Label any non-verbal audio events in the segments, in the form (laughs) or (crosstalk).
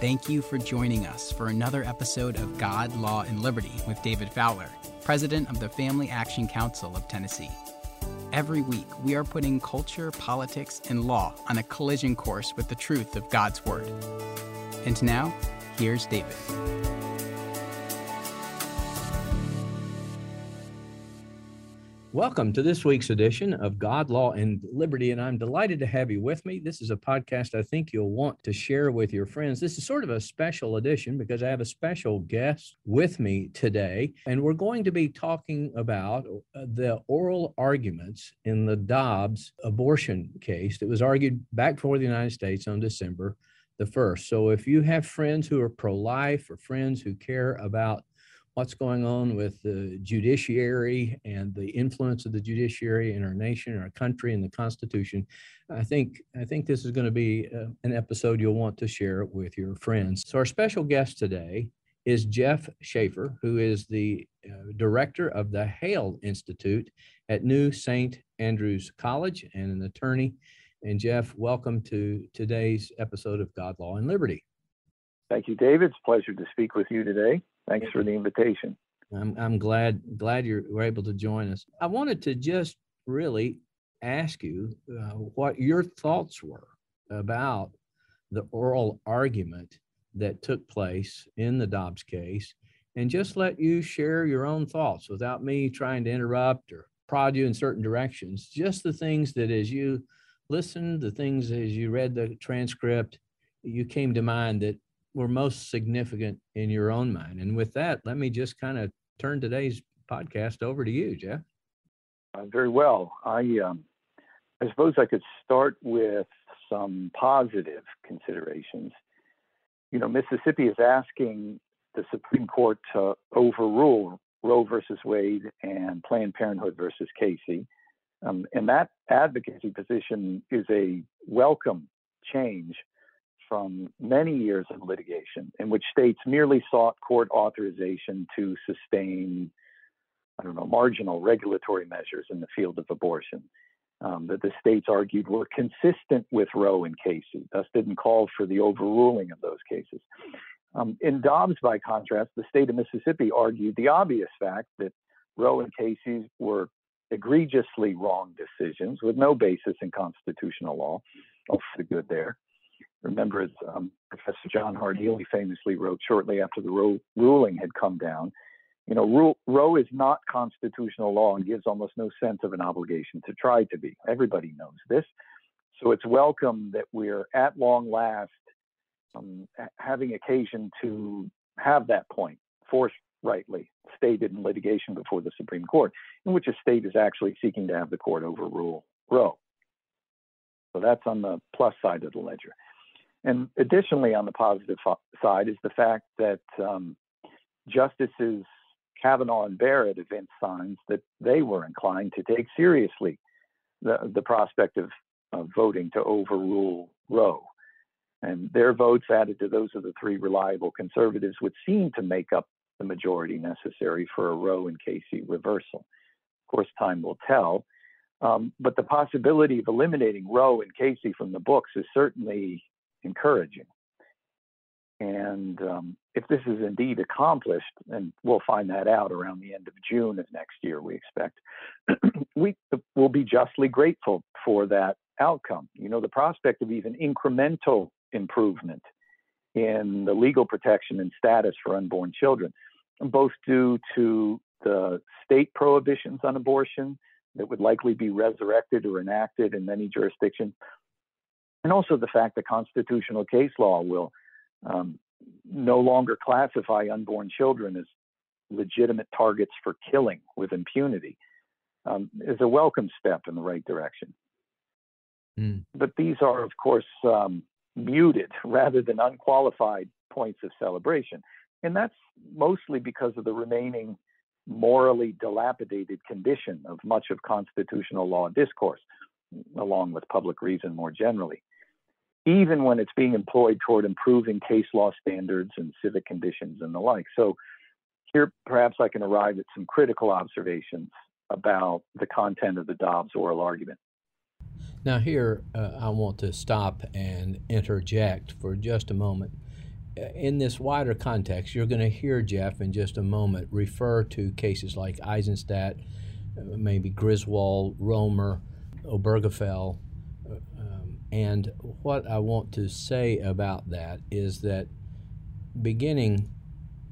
Thank you for joining us for another episode of God, Law, and Liberty with David Fowler, President of the Family Action Council of Tennessee. Every week, we are putting culture, politics, and law on a collision course with the truth of God's Word. And now, here's David. Welcome to this week's edition of God, Law, and Liberty. And I'm delighted to have you with me. This is a podcast I think you'll want to share with your friends. This is sort of a special edition because I have a special guest with me today. And we're going to be talking about uh, the oral arguments in the Dobbs abortion case that was argued back before the United States on December the 1st. So if you have friends who are pro life or friends who care about what's going on with the judiciary and the influence of the judiciary in our nation, our country, and the Constitution. I think I think this is going to be uh, an episode you'll want to share with your friends. So our special guest today is Jeff Schaefer, who is the uh, director of the Hale Institute at New St. Andrews College and an attorney. And Jeff, welcome to today's episode of God, Law, and Liberty. Thank you, David. It's a pleasure to speak with you today. Thanks for the invitation. I'm, I'm glad glad you were able to join us. I wanted to just really ask you uh, what your thoughts were about the oral argument that took place in the Dobbs case and just let you share your own thoughts without me trying to interrupt or prod you in certain directions. Just the things that as you listened, the things as you read the transcript, you came to mind that were most significant in your own mind. And with that, let me just kind of turn today's podcast over to you, Jeff. Uh, very well. I um, I suppose I could start with some positive considerations. You know, Mississippi is asking the Supreme Court to overrule Roe versus Wade and Planned Parenthood versus Casey. Um, and that advocacy position is a welcome change from many years of litigation in which states merely sought court authorization to sustain, I don't know, marginal regulatory measures in the field of abortion. Um, that the states argued were consistent with Roe and Casey, thus didn't call for the overruling of those cases. Um, in Dobbs, by contrast, the state of Mississippi argued the obvious fact that Roe and Casey were egregiously wrong decisions with no basis in constitutional law. Oh, for the good there remember, as um, Professor John Hart Ely famously wrote shortly after the Roe ruling had come down, you know, Roe is not constitutional law and gives almost no sense of an obligation to try to be. Everybody knows this. So it's welcome that we're at long last um, having occasion to have that point forthrightly stated in litigation before the Supreme Court, in which a state is actually seeking to have the court overrule Roe. So that's on the plus side of the ledger. And additionally, on the positive side, is the fact that um, Justices Kavanaugh and Barrett evinced signs that they were inclined to take seriously the, the prospect of, of voting to overrule Roe. And their votes, added to those of the three reliable conservatives, would seem to make up the majority necessary for a Roe and Casey reversal. Of course, time will tell. Um, but the possibility of eliminating Roe and Casey from the books is certainly encouraging. And um, if this is indeed accomplished, and we'll find that out around the end of June of next year, we expect, (clears throat) we will be justly grateful for that outcome. You know, the prospect of even incremental improvement in the legal protection and status for unborn children, both due to the state prohibitions on abortion that would likely be resurrected or enacted in many jurisdictions, and also the fact that constitutional case law will um, no longer classify unborn children as legitimate targets for killing with impunity um, is a welcome step in the right direction. Mm. But these are, of course, um, muted rather than unqualified points of celebration. And that's mostly because of the remaining morally dilapidated condition of much of constitutional law discourse, along with public reason more generally even when it's being employed toward improving case law standards and civic conditions and the like. So, here perhaps I can arrive at some critical observations about the content of the Dobbs oral argument. Now, here uh, I want to stop and interject for just a moment. in this wider context, you're going to hear Jeff in just a moment refer to cases like Eisenstadt, uh, maybe Griswold, Romer, Obergefell. And what I want to say about that is that beginning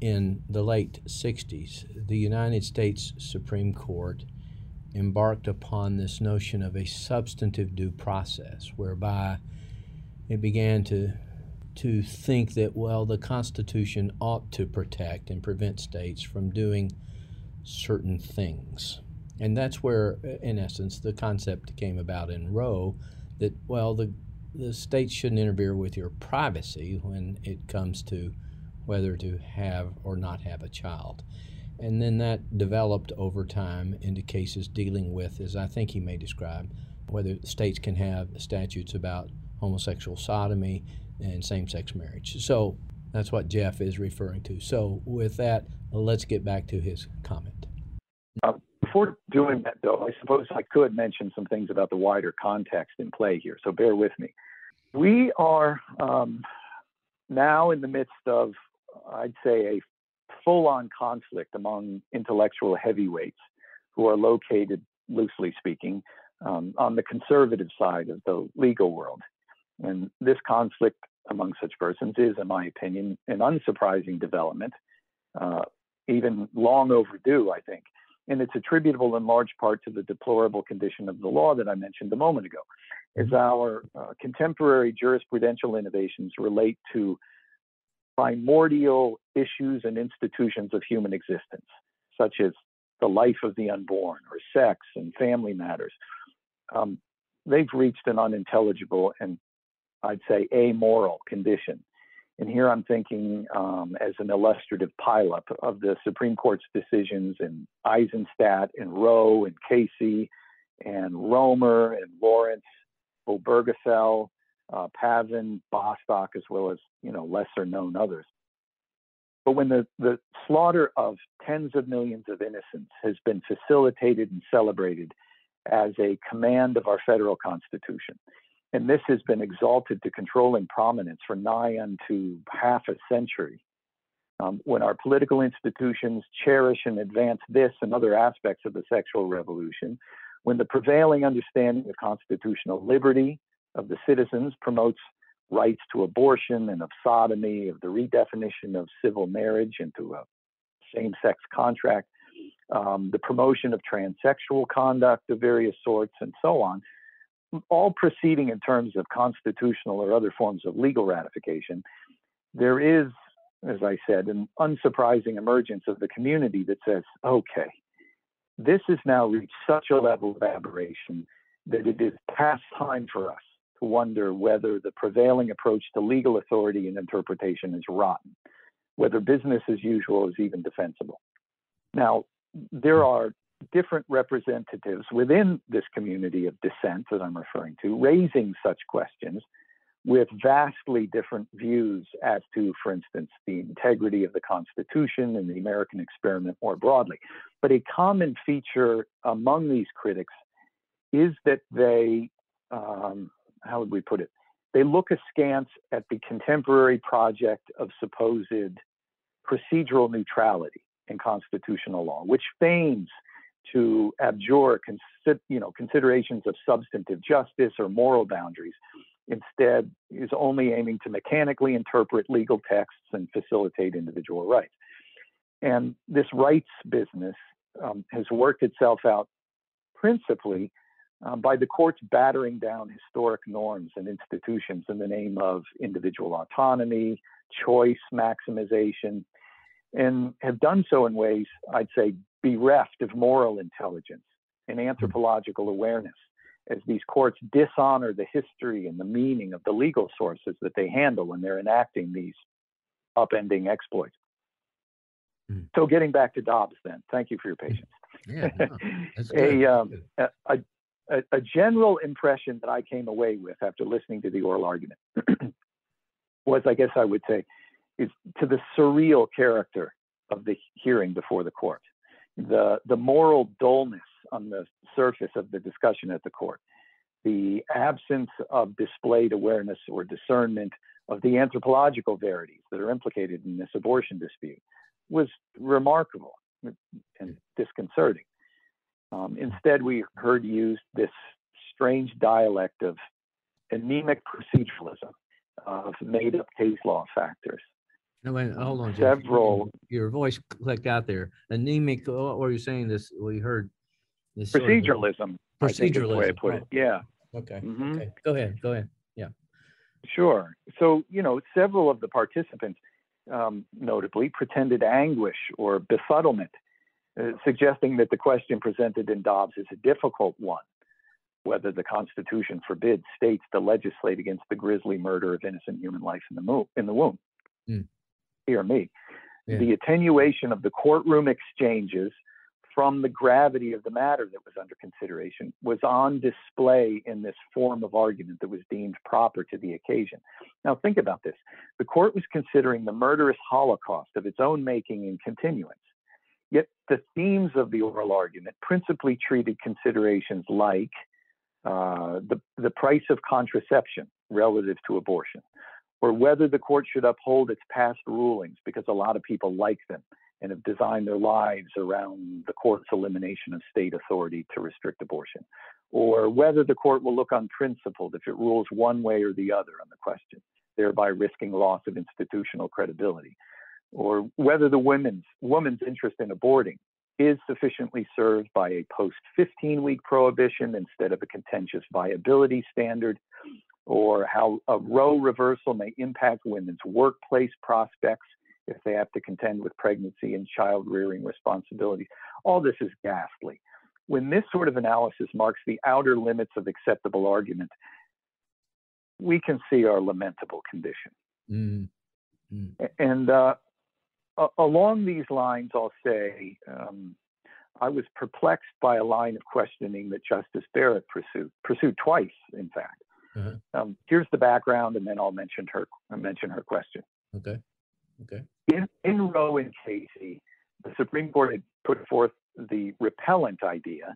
in the late 60s, the United States Supreme Court embarked upon this notion of a substantive due process whereby it began to to think that well the constitution ought to protect and prevent states from doing certain things. And that's where in essence the concept came about in roe that well the the states shouldn't interfere with your privacy when it comes to whether to have or not have a child and then that developed over time into cases dealing with, as I think he may describe, whether states can have statutes about homosexual sodomy and same sex marriage. So that's what Jeff is referring to. So, with that, let's get back to his comment. Uh, Before doing that, though, I suppose I could mention some things about the wider context in play here. So, bear with me. We are um, now in the midst of, I'd say, a full on conflict among intellectual heavyweights who are located, loosely speaking, um, on the conservative side of the legal world. And this conflict among such persons is, in my opinion, an unsurprising development, uh, even long overdue, I think. And it's attributable in large part to the deplorable condition of the law that I mentioned a moment ago. As mm-hmm. our uh, contemporary jurisprudential innovations relate to primordial issues and institutions of human existence, such as the life of the unborn or sex and family matters. Um, they've reached an unintelligible and I'd say amoral condition. And here I'm thinking um, as an illustrative pileup of the Supreme Court's decisions in Eisenstadt and Roe and Casey and Romer and Lawrence, Obergefell, uh, Pavan, Bostock, as well as you know lesser known others. But when the, the slaughter of tens of millions of innocents has been facilitated and celebrated as a command of our federal constitution, and this has been exalted to controlling prominence for nigh unto half a century, um, when our political institutions cherish and advance this and other aspects of the sexual revolution, when the prevailing understanding of constitutional liberty, of the citizens promotes rights to abortion and of sodomy, of the redefinition of civil marriage into a same sex contract, um, the promotion of transsexual conduct of various sorts, and so on, all proceeding in terms of constitutional or other forms of legal ratification. There is, as I said, an unsurprising emergence of the community that says, okay, this has now reached such a level of aberration that it is past time for us to wonder whether the prevailing approach to legal authority and interpretation is rotten, whether business as usual is even defensible. Now, there are different representatives within this community of dissent that I'm referring to raising such questions with vastly different views as to, for instance, the integrity of the Constitution and the American experiment more broadly. But a common feature among these critics is that they um, how would we put it? They look askance at the contemporary project of supposed procedural neutrality in constitutional law, which feigns to abjure consi- you know, considerations of substantive justice or moral boundaries. Instead, is only aiming to mechanically interpret legal texts and facilitate individual rights. And this rights business um, has worked itself out principally um, by the courts battering down historic norms and institutions in the name of individual autonomy, choice maximization, and have done so in ways, I'd say, bereft of moral intelligence and anthropological awareness as these courts dishonor the history and the meaning of the legal sources that they handle when they're enacting these upending exploits. Mm. So, getting back to Dobbs, then, thank you for your patience. (laughs) Yeah, no, (laughs) a, um, a, a, a, a general impression that I came away with after listening to the oral argument (clears throat) was, I guess I would say, is to the surreal character of the hearing before the court, the the moral dullness on the surface of the discussion at the court, the absence of displayed awareness or discernment of the anthropological verities that are implicated in this abortion dispute was remarkable and disconcerting. Um, instead, we heard used this strange dialect of anemic proceduralism, of made up case law factors. No, wait, hold on. Jeff. Several. Your voice clicked out there. Anemic. What were you saying? This we heard. This proceduralism. Sort of, proceduralism. the way I put it. Yeah. Okay. Mm-hmm. Okay. Go ahead. Go ahead. Yeah. Sure. So you know, several of the participants, um, notably, pretended anguish or befuddlement, uh, suggesting that the question presented in Dobbs is a difficult one whether the Constitution forbids states to legislate against the grisly murder of innocent human life in the, mo- in the womb. Mm. Hear me. Yeah. The attenuation of the courtroom exchanges from the gravity of the matter that was under consideration was on display in this form of argument that was deemed proper to the occasion. Now, think about this. The court was considering the murderous holocaust of its own making and continuance. Yet the themes of the oral argument principally treated considerations like uh, the, the price of contraception relative to abortion, or whether the court should uphold its past rulings because a lot of people like them and have designed their lives around the court's elimination of state authority to restrict abortion, or whether the court will look unprincipled if it rules one way or the other on the question, thereby risking loss of institutional credibility, or whether the women's woman's interest in aborting is sufficiently served by a post 15 week prohibition instead of a contentious viability standard, or how a Roe reversal may impact women's workplace prospects if they have to contend with pregnancy and child rearing responsibilities. All this is ghastly. When this sort of analysis marks the outer limits of acceptable argument, we can see our lamentable condition. Mm-hmm. And uh, uh, along these lines, I'll say um, I was perplexed by a line of questioning that Justice Barrett pursued, pursued twice, in fact. Uh-huh. Um, here's the background, and then I'll mention her I'll mention her question. Okay. Okay. In, in Roe and Casey, the Supreme Court had put forth the repellent idea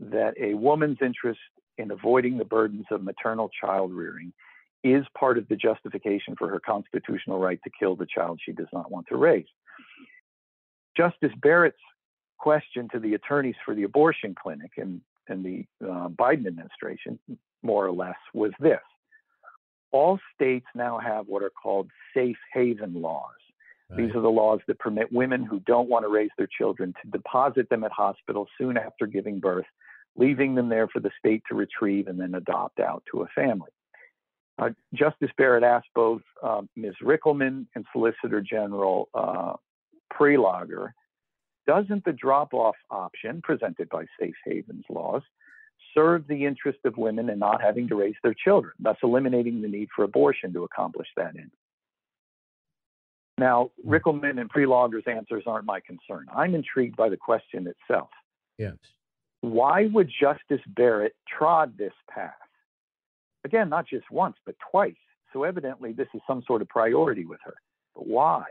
that a woman's interest in avoiding the burdens of maternal child rearing is part of the justification for her constitutional right to kill the child she does not want to raise. Justice Barrett's question to the attorneys for the abortion clinic and, and the uh, Biden administration, more or less, was this all states now have what are called safe haven laws. Right. These are the laws that permit women who don't want to raise their children to deposit them at hospitals soon after giving birth, leaving them there for the state to retrieve and then adopt out to a family. Uh, Justice Barrett asked both uh, Ms. Rikelman and Solicitor General uh, doesn't the drop off option presented by safe havens laws serve the interest of women in not having to raise their children, thus eliminating the need for abortion to accomplish that end? Now, hmm. Rikelman and Prelogar's answers aren't my concern. I'm intrigued by the question itself. Yes. Why would Justice Barrett trod this path? Again, not just once, but twice. So evidently, this is some sort of priority with her. But why?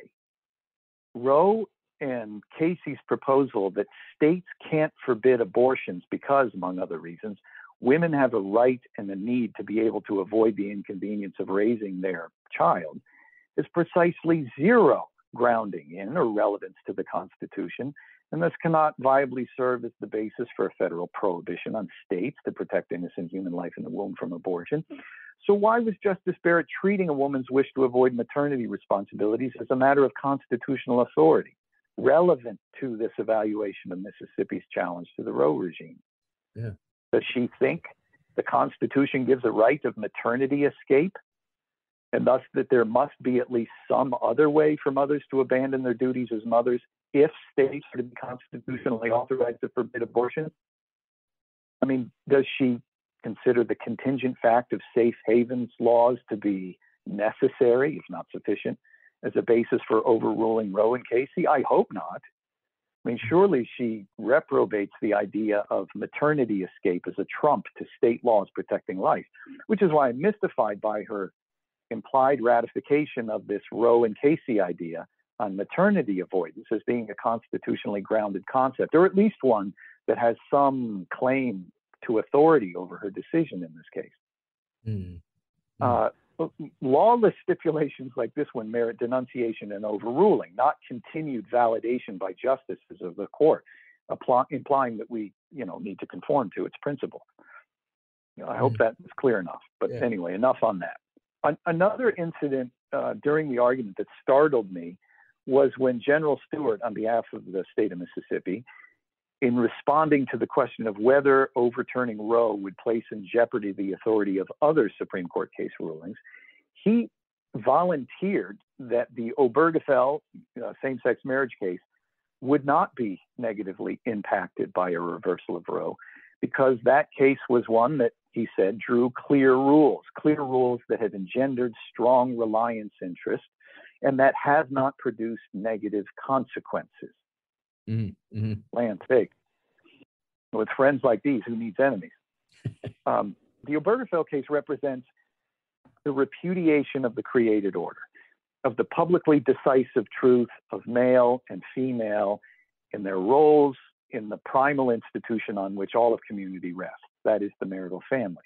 Roe and Casey's proposal that states can't forbid abortions because, among other reasons, women have a right and a need to be able to avoid the inconvenience of raising their child is precisely zero grounding in or relevance to the Constitution, and thus cannot viably serve as the basis for a federal prohibition on states to protect innocent human life in the womb from abortion. So, why was Justice Barrett treating a woman's wish to avoid maternity responsibilities as a matter of constitutional authority, relevant to this evaluation of Mississippi's challenge to the Roe regime? Yeah. Does she think the Constitution gives a right of maternity escape, and thus that there must be at least some other way for mothers to abandon their duties as mothers if states are to be constitutionally authorized to forbid abortion? I mean, does she consider the contingent fact of safe havens laws to be necessary, if not sufficient, as a basis for overruling Roe and Casey? I hope not. I mean, surely she reprobates the idea of maternity escape as a trump to state laws protecting life, which is why I'm mystified by her implied ratification of this Roe and Casey idea on maternity avoidance as being a constitutionally grounded concept, or at least one that has some claim to authority over her decision in this case. Mm. Uh, lawless stipulations like this one merit denunciation and overruling, not continued validation by justices of the court, implying that we, you know, need to conform to its principle. You know, I hope mm. that is clear enough. But yeah. anyway, enough on that. An- another incident uh, during the argument that startled me was when General Stewart, on behalf of the state of Mississippi, in responding to the question of whether overturning Roe would place in jeopardy the authority of other Supreme Court case rulings, he volunteered that the Obergefell uh, same sex marriage case would not be negatively impacted by a reversal of Roe because that case was one that he said drew clear rules, clear rules that have engendered strong reliance interest and that have not produced negative consequences. Mm-hmm. mm-hmm. Land big. With friends like these, who needs enemies? (laughs) um, the Obergefell case represents the repudiation of the created order, of the publicly decisive truth of male and female in their roles in the primal institution on which all of community rests, that is the marital family.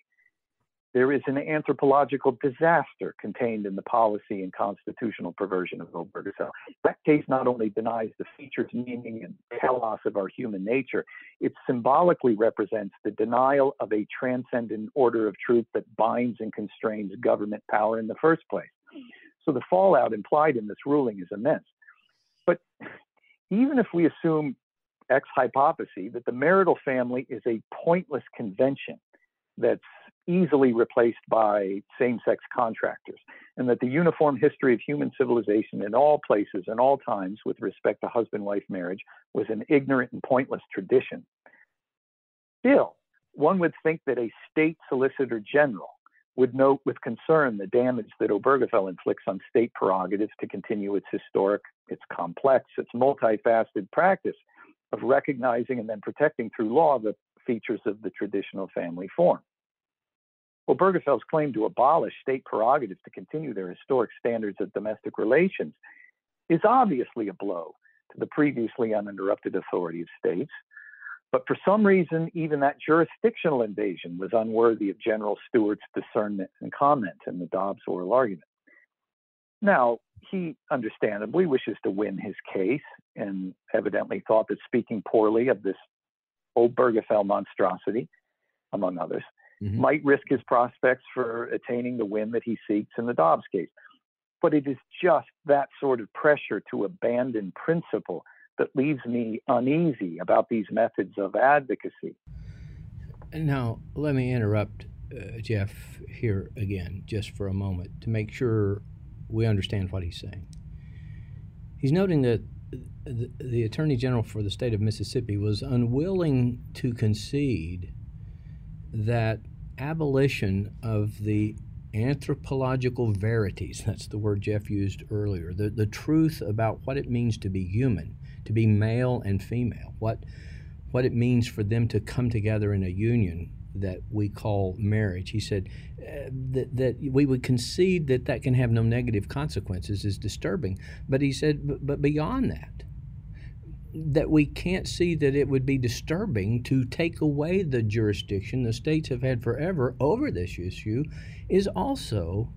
There is an anthropological disaster contained in the policy and constitutional perversion of Obergefell. That case not only denies the features, meaning, and telos of our human nature, it symbolically represents the denial of a transcendent order of truth that binds and constrains government power in the first place. So the fallout implied in this ruling is immense. But even if we assume ex hypothesis that the marital family is a pointless convention that's easily replaced by same sex contractors, and that the uniform history of human civilization in all places and all times with respect to husband wife marriage was an ignorant and pointless tradition. Still, one would think that a state solicitor general would note with concern the damage that Obergefell inflicts on state prerogatives to continue its historic, its complex, its multifaceted practice of recognizing and then protecting through law the features of the traditional family form. Obergefell's claim to abolish state prerogatives to continue their historic standards of domestic relations is obviously a blow to the previously uninterrupted authority of states. But for some reason, even that jurisdictional invasion was unworthy of General Stewart's discernment and comment in the Dobbs oral argument. Now, he understandably wishes to win his case and evidently thought that speaking poorly of this old Obergefell monstrosity, among others, mm-hmm. might risk his prospects for attaining the win that he seeks in the Dobbs case. But it is just that sort of pressure to abandon principle that leaves me uneasy about these methods of advocacy. Now, let me interrupt uh, Jeff here again, just for a moment, to make sure we understand what he's saying. He's noting that the, the Attorney General for the state of Mississippi was unwilling to concede that abolition of the anthropological verities (laughs) that's the word jeff used earlier the, the truth about what it means to be human to be male and female what what it means for them to come together in a union that we call marriage. He said uh, that, that we would concede that that can have no negative consequences is disturbing. But he said but, but beyond that that we can't see that it would be disturbing to take away the jurisdiction the states have had forever over this issue is also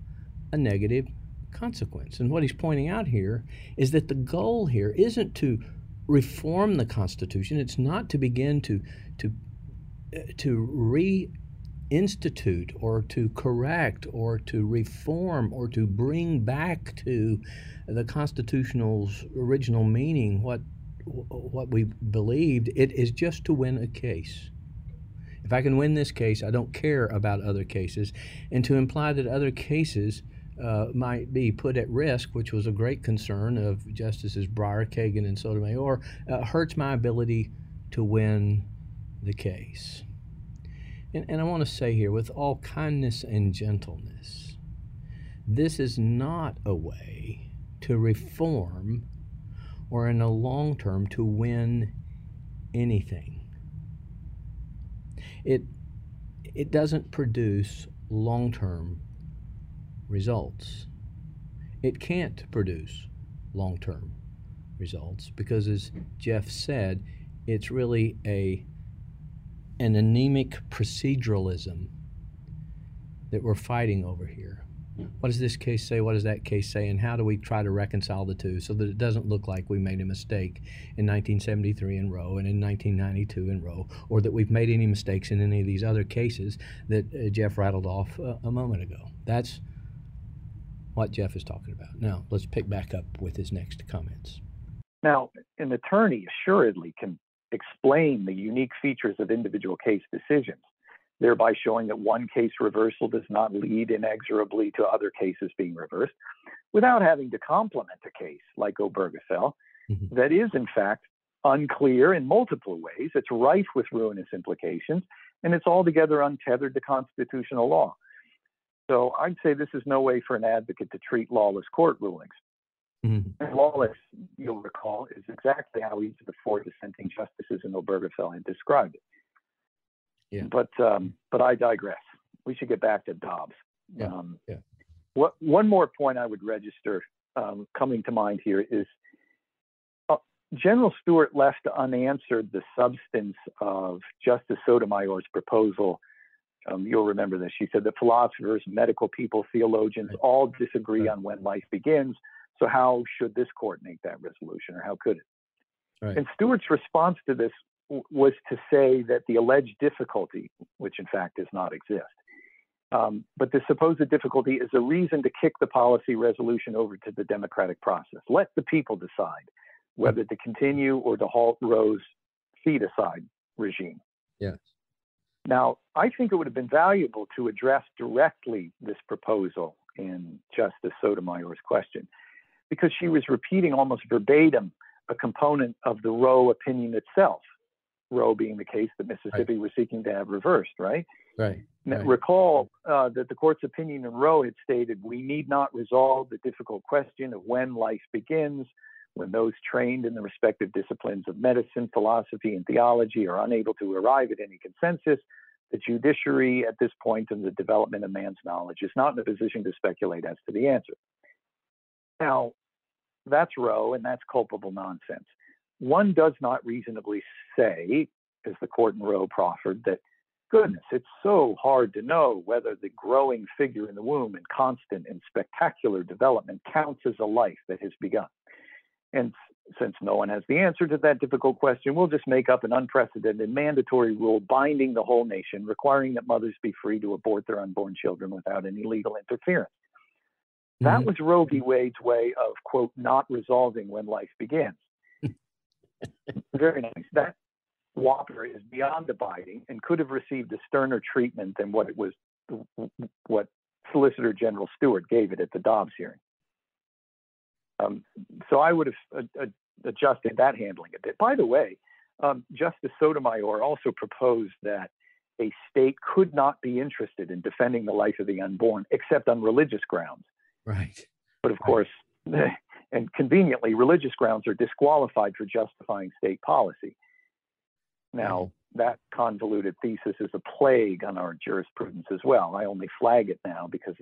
a negative consequence. And what he's pointing out here is that the goal here isn't to reform the Constitution, it's not to begin to, to, uh, to reinstitute or to correct or to reform or to bring back to the Constitutional's original meaning what what we believed, it is just to win a case. If I can win this case, I don't care about other cases. And to imply that other cases uh, might be put at risk, which was a great concern of Justices Breyer, Kagan, and Sotomayor, uh, hurts my ability to win the case. And, and I want to say here, with all kindness and gentleness, this is not a way to reform or in the long term to win anything. It, it doesn't produce long term results. It can't produce long term results because, as Jeff said, it's really a, an anemic proceduralism that we're fighting over here. What does this case say? What does that case say? And how do we try to reconcile the two so that it doesn't look like we made a mistake in 1973 in Roe and in 1992 in Roe, or that we've made any mistakes in any of these other cases that uh, Jeff rattled off uh, a moment ago? That's what Jeff is talking about. Now, let's pick back up with his next comments. Now, an attorney assuredly can explain the unique features of individual case decisions thereby showing that one case reversal does not lead inexorably to other cases being reversed, without having to complement a case like Obergefell mm-hmm. that is, in fact, unclear in multiple ways. It's rife with ruinous implications, and it's altogether untethered to constitutional law. So I'd say this is no way for an advocate to treat lawless court rulings. Mm-hmm. And lawless, you'll recall, is exactly how each of the four dissenting justices in Obergefell had described it. Yeah. But um, but I digress. We should get back to Dobbs. Yeah. Um, yeah. What one more point I would register um, coming to mind here is uh, General Stewart left unanswered the substance of Justice Sotomayor's proposal. Um, you'll remember this. She said that philosophers, medical people, theologians right. all disagree right. on when life begins. So how should this court make that resolution, or how could it? Right. And Stewart's response to this was to say that the alleged difficulty, which in fact does not exist, um, but the supposed difficulty is a reason to kick the policy resolution over to the democratic process. Let the people decide whether to continue or to halt Roe's feticide regime. Yes. Now, I think it would have been valuable to address directly this proposal in Justice Sotomayor's question because she was repeating almost verbatim a component of the Roe opinion itself. Roe being the case that Mississippi right. was seeking to have reversed, right? Right. Now, right. Recall uh, that the court's opinion in Roe had stated we need not resolve the difficult question of when life begins, when those trained in the respective disciplines of medicine, philosophy, and theology are unable to arrive at any consensus. The judiciary at this point in the development of man's knowledge is not in a position to speculate as to the answer. Now, that's Roe, and that's culpable nonsense one does not reasonably say, as the court in Roe proffered, that goodness, it's so hard to know whether the growing figure in the womb in constant and spectacular development counts as a life that has begun. And since no one has the answer to that difficult question, we'll just make up an unprecedented mandatory rule binding the whole nation, requiring that mothers be free to abort their unborn children without any legal interference. Mm-hmm. That was Roe v. Wade's way of, quote, not resolving when life begins. (laughs) Very nice. That whopper is beyond abiding and could have received a sterner treatment than what it was, what Solicitor General Stewart gave it at the Dobbs hearing. Um, so I would have uh, adjusted that handling a bit. By the way, um, Justice Sotomayor also proposed that a state could not be interested in defending the life of the unborn except on religious grounds. Right. But of right. course, (laughs) and conveniently, religious grounds are disqualified for justifying state policy. Now, that convoluted thesis is a plague on our jurisprudence as well. I only flag it now because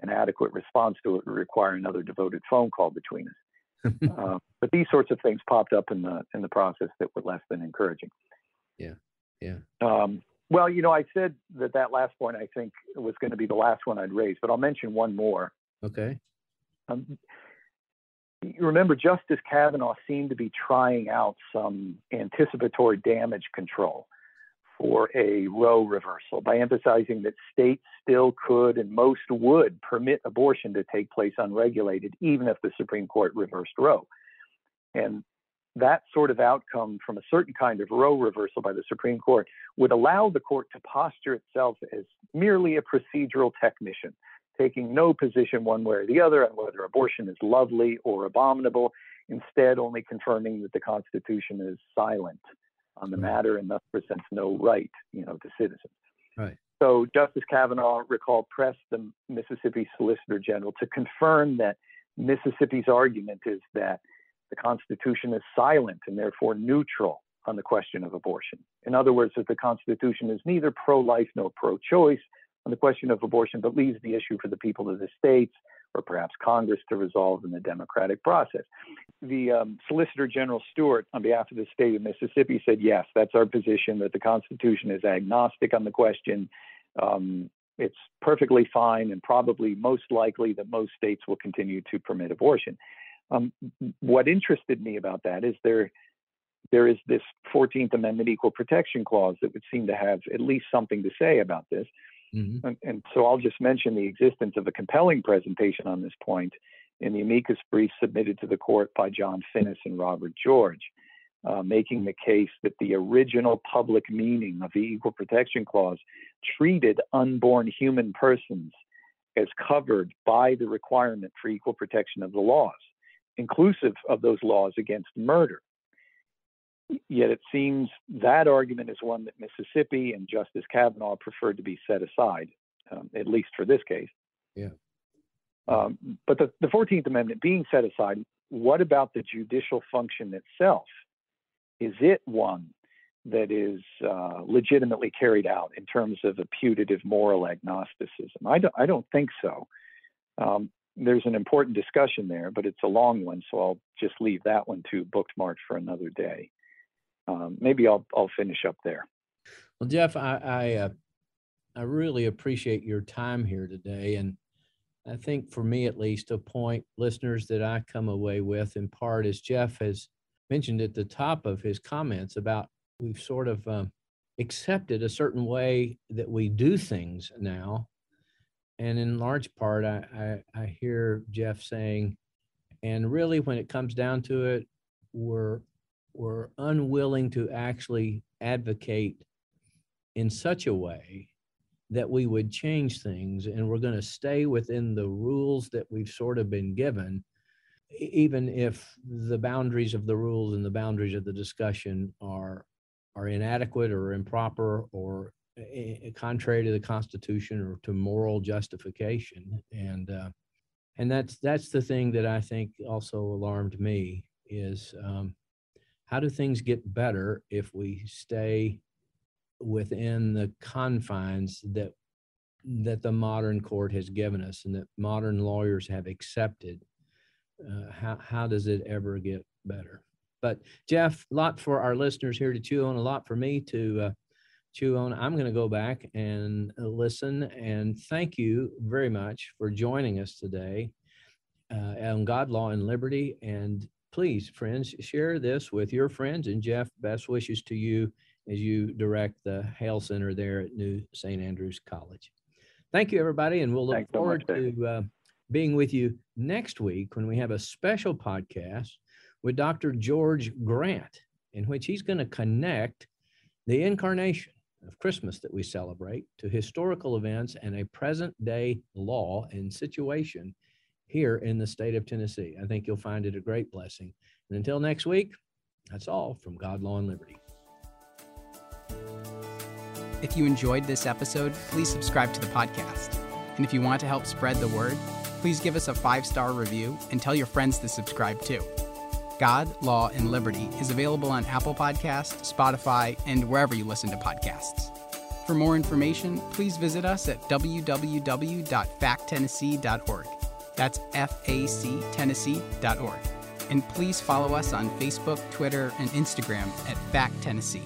an adequate response to it would require another devoted phone call between us. (laughs) uh, but these sorts of things popped up in the in the process that were less than encouraging. Yeah, yeah. Um, well, you know, I said that that last point I think was going to be the last one I'd raise, but I'll mention one more. Okay. Um, remember Justice Kavanaugh seemed to be trying out some anticipatory damage control for a Roe reversal by emphasizing that states still could and most would permit abortion to take place unregulated, even if the Supreme Court reversed Roe. And that sort of outcome from a certain kind of Roe reversal by the Supreme Court would allow the court to posture itself as merely a procedural technician taking no position one way or the other on whether abortion is lovely or abominable, instead, only confirming that the Constitution is silent on the right. matter and thus presents no right, you know, to citizens. Right. So Justice Kavanaugh recalled pressed the Mississippi Solicitor General to confirm that Mississippi's argument is that the Constitution is silent and therefore neutral on the question of abortion. In other words, that the Constitution is neither pro life nor pro choice, on the question of abortion, but leaves the issue for the people of the states or perhaps Congress to resolve in the democratic process. The um, Solicitor General Stewart, on behalf of the state of Mississippi, said, yes, that's our position, that the Constitution is agnostic on the question. Um, it's perfectly fine and probably most likely that most states will continue to permit abortion. Um, what interested me about that is there there is this 14th Amendment equal protection clause that would seem to have at least something to say about this. Mm-hmm. And, and, so I'll just mention the existence of a compelling presentation on this point in the amicus brief submitted to the court by John Finnis and Robert George, uh, making the case that the original public meaning of the Equal Protection Clause treated unborn human persons as covered by the requirement for equal protection of the laws, inclusive of those laws against murder. Yet it seems that argument is one that Mississippi and Justice Kavanaugh preferred to be set aside, um, at least for this case. Yeah. Um, but the, the 14th Amendment being set aside, what about the judicial function itself? Is it one that is uh, legitimately carried out in terms of a putative moral agnosticism? I don't, I don't think so. Um, there's an important discussion there, but it's a long one, so I'll just leave that one to bookmark for another day. Um, maybe I'll I'll finish up there. Well, Jeff, I I, uh, I really appreciate your time here today, and I think for me at least, a point listeners that I come away with in part is Jeff has mentioned at the top of his comments about we've sort of um, accepted a certain way that we do things now. And in large part, I, I, I hear Jeff saying, and really when it comes down to it, we're, we're unwilling to actually advocate in such a way that we would change things and we're going to stay within the rules that we've sort of been given even if the boundaries of the rules and the boundaries of the discussion are are inadequate or improper or contrary to the constitution or to moral justification. And uh, and that's that's the thing that i think also alarmed me is um, how do things get better if we stay within the confines that that the modern court has given us and that modern lawyers have accepted? Uh, how, how does it ever get better? But jeff a lot for our listeners here to chew on a lot for me to uh, chew on i'm going to go back and listen and thank you very much for joining us today uh, on god law and liberty and please friends share this with your friends and jeff best wishes to you as you direct the Hale Center there at New St. Andrews College. Thank you, everybody, and we'll look Thanks forward so much, to uh, being with you next week when we have a special podcast with Dr. George Grant, in which he's going to connect the incarnation of Christmas that we celebrate to historical events and a present day law and situation here in the state of Tennessee. I think you'll find it a great blessing. And until next week, that's all from God, Law, and Liberty. If you enjoyed this episode, please subscribe to the podcast. And if you want to help spread the word, please give us a five star review and tell your friends to subscribe too. God, Law, and Liberty is available on Apple Podcasts, Spotify, and wherever you listen to podcasts. For more information, please visit us at www.facttennessee.org. That's F A C Tennessee.org. And please follow us on Facebook, Twitter, and Instagram at Fact Tennessee.